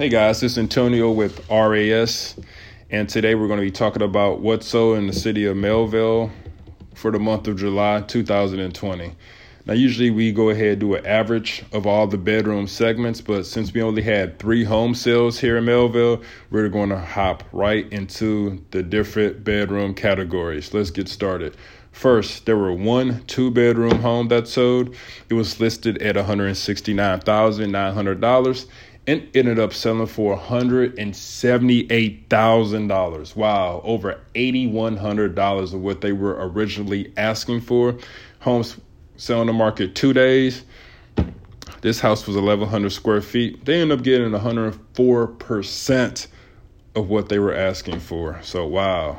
Hey guys, this is Antonio with RAS, and today we're going to be talking about what's so in the city of Melville for the month of July 2020. Now, usually we go ahead and do an average of all the bedroom segments, but since we only had three home sales here in Melville, we're going to hop right into the different bedroom categories. Let's get started. First, there were one two bedroom home that sold. It was listed at $169,900 and ended up selling for $178,000. Wow, over $8,100 of what they were originally asking for. Homes selling the market two days. This house was 1,100 square feet. They ended up getting 104% of what they were asking for. So, wow,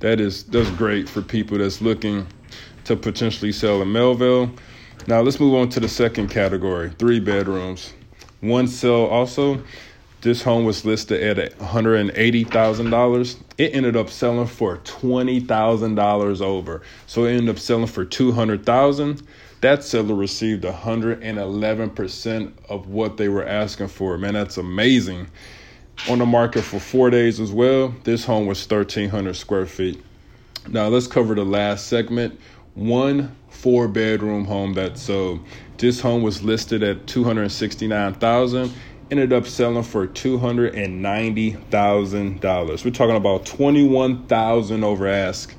that is that's great for people that's looking to potentially sell in Melville. Now, let's move on to the second category three bedrooms. One sale also. This home was listed at $180,000. It ended up selling for $20,000 over. So it ended up selling for 200,000. That seller received 111% of what they were asking for. Man, that's amazing. On the market for 4 days as well. This home was 1300 square feet. Now, let's cover the last segment. One four bedroom home that sold. This home was listed at 269,000 ended up selling for $290,000. We're talking about 21,000 over ask.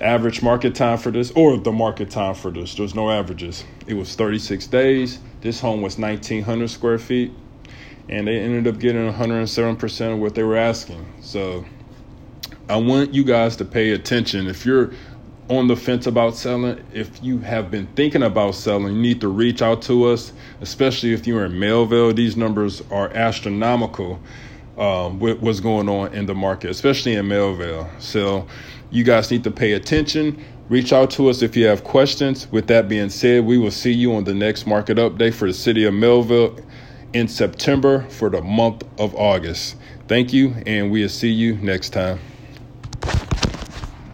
Average market time for this or the market time for this. There's no averages. It was 36 days. This home was 1900 square feet and they ended up getting 107% of what they were asking. So I want you guys to pay attention. If you're on the fence about selling, if you have been thinking about selling, you need to reach out to us, especially if you're in Melville. These numbers are astronomical um, with what's going on in the market, especially in Melville. So you guys need to pay attention. Reach out to us if you have questions. With that being said, we will see you on the next market update for the city of Melville in September for the month of August. Thank you, and we'll see you next time.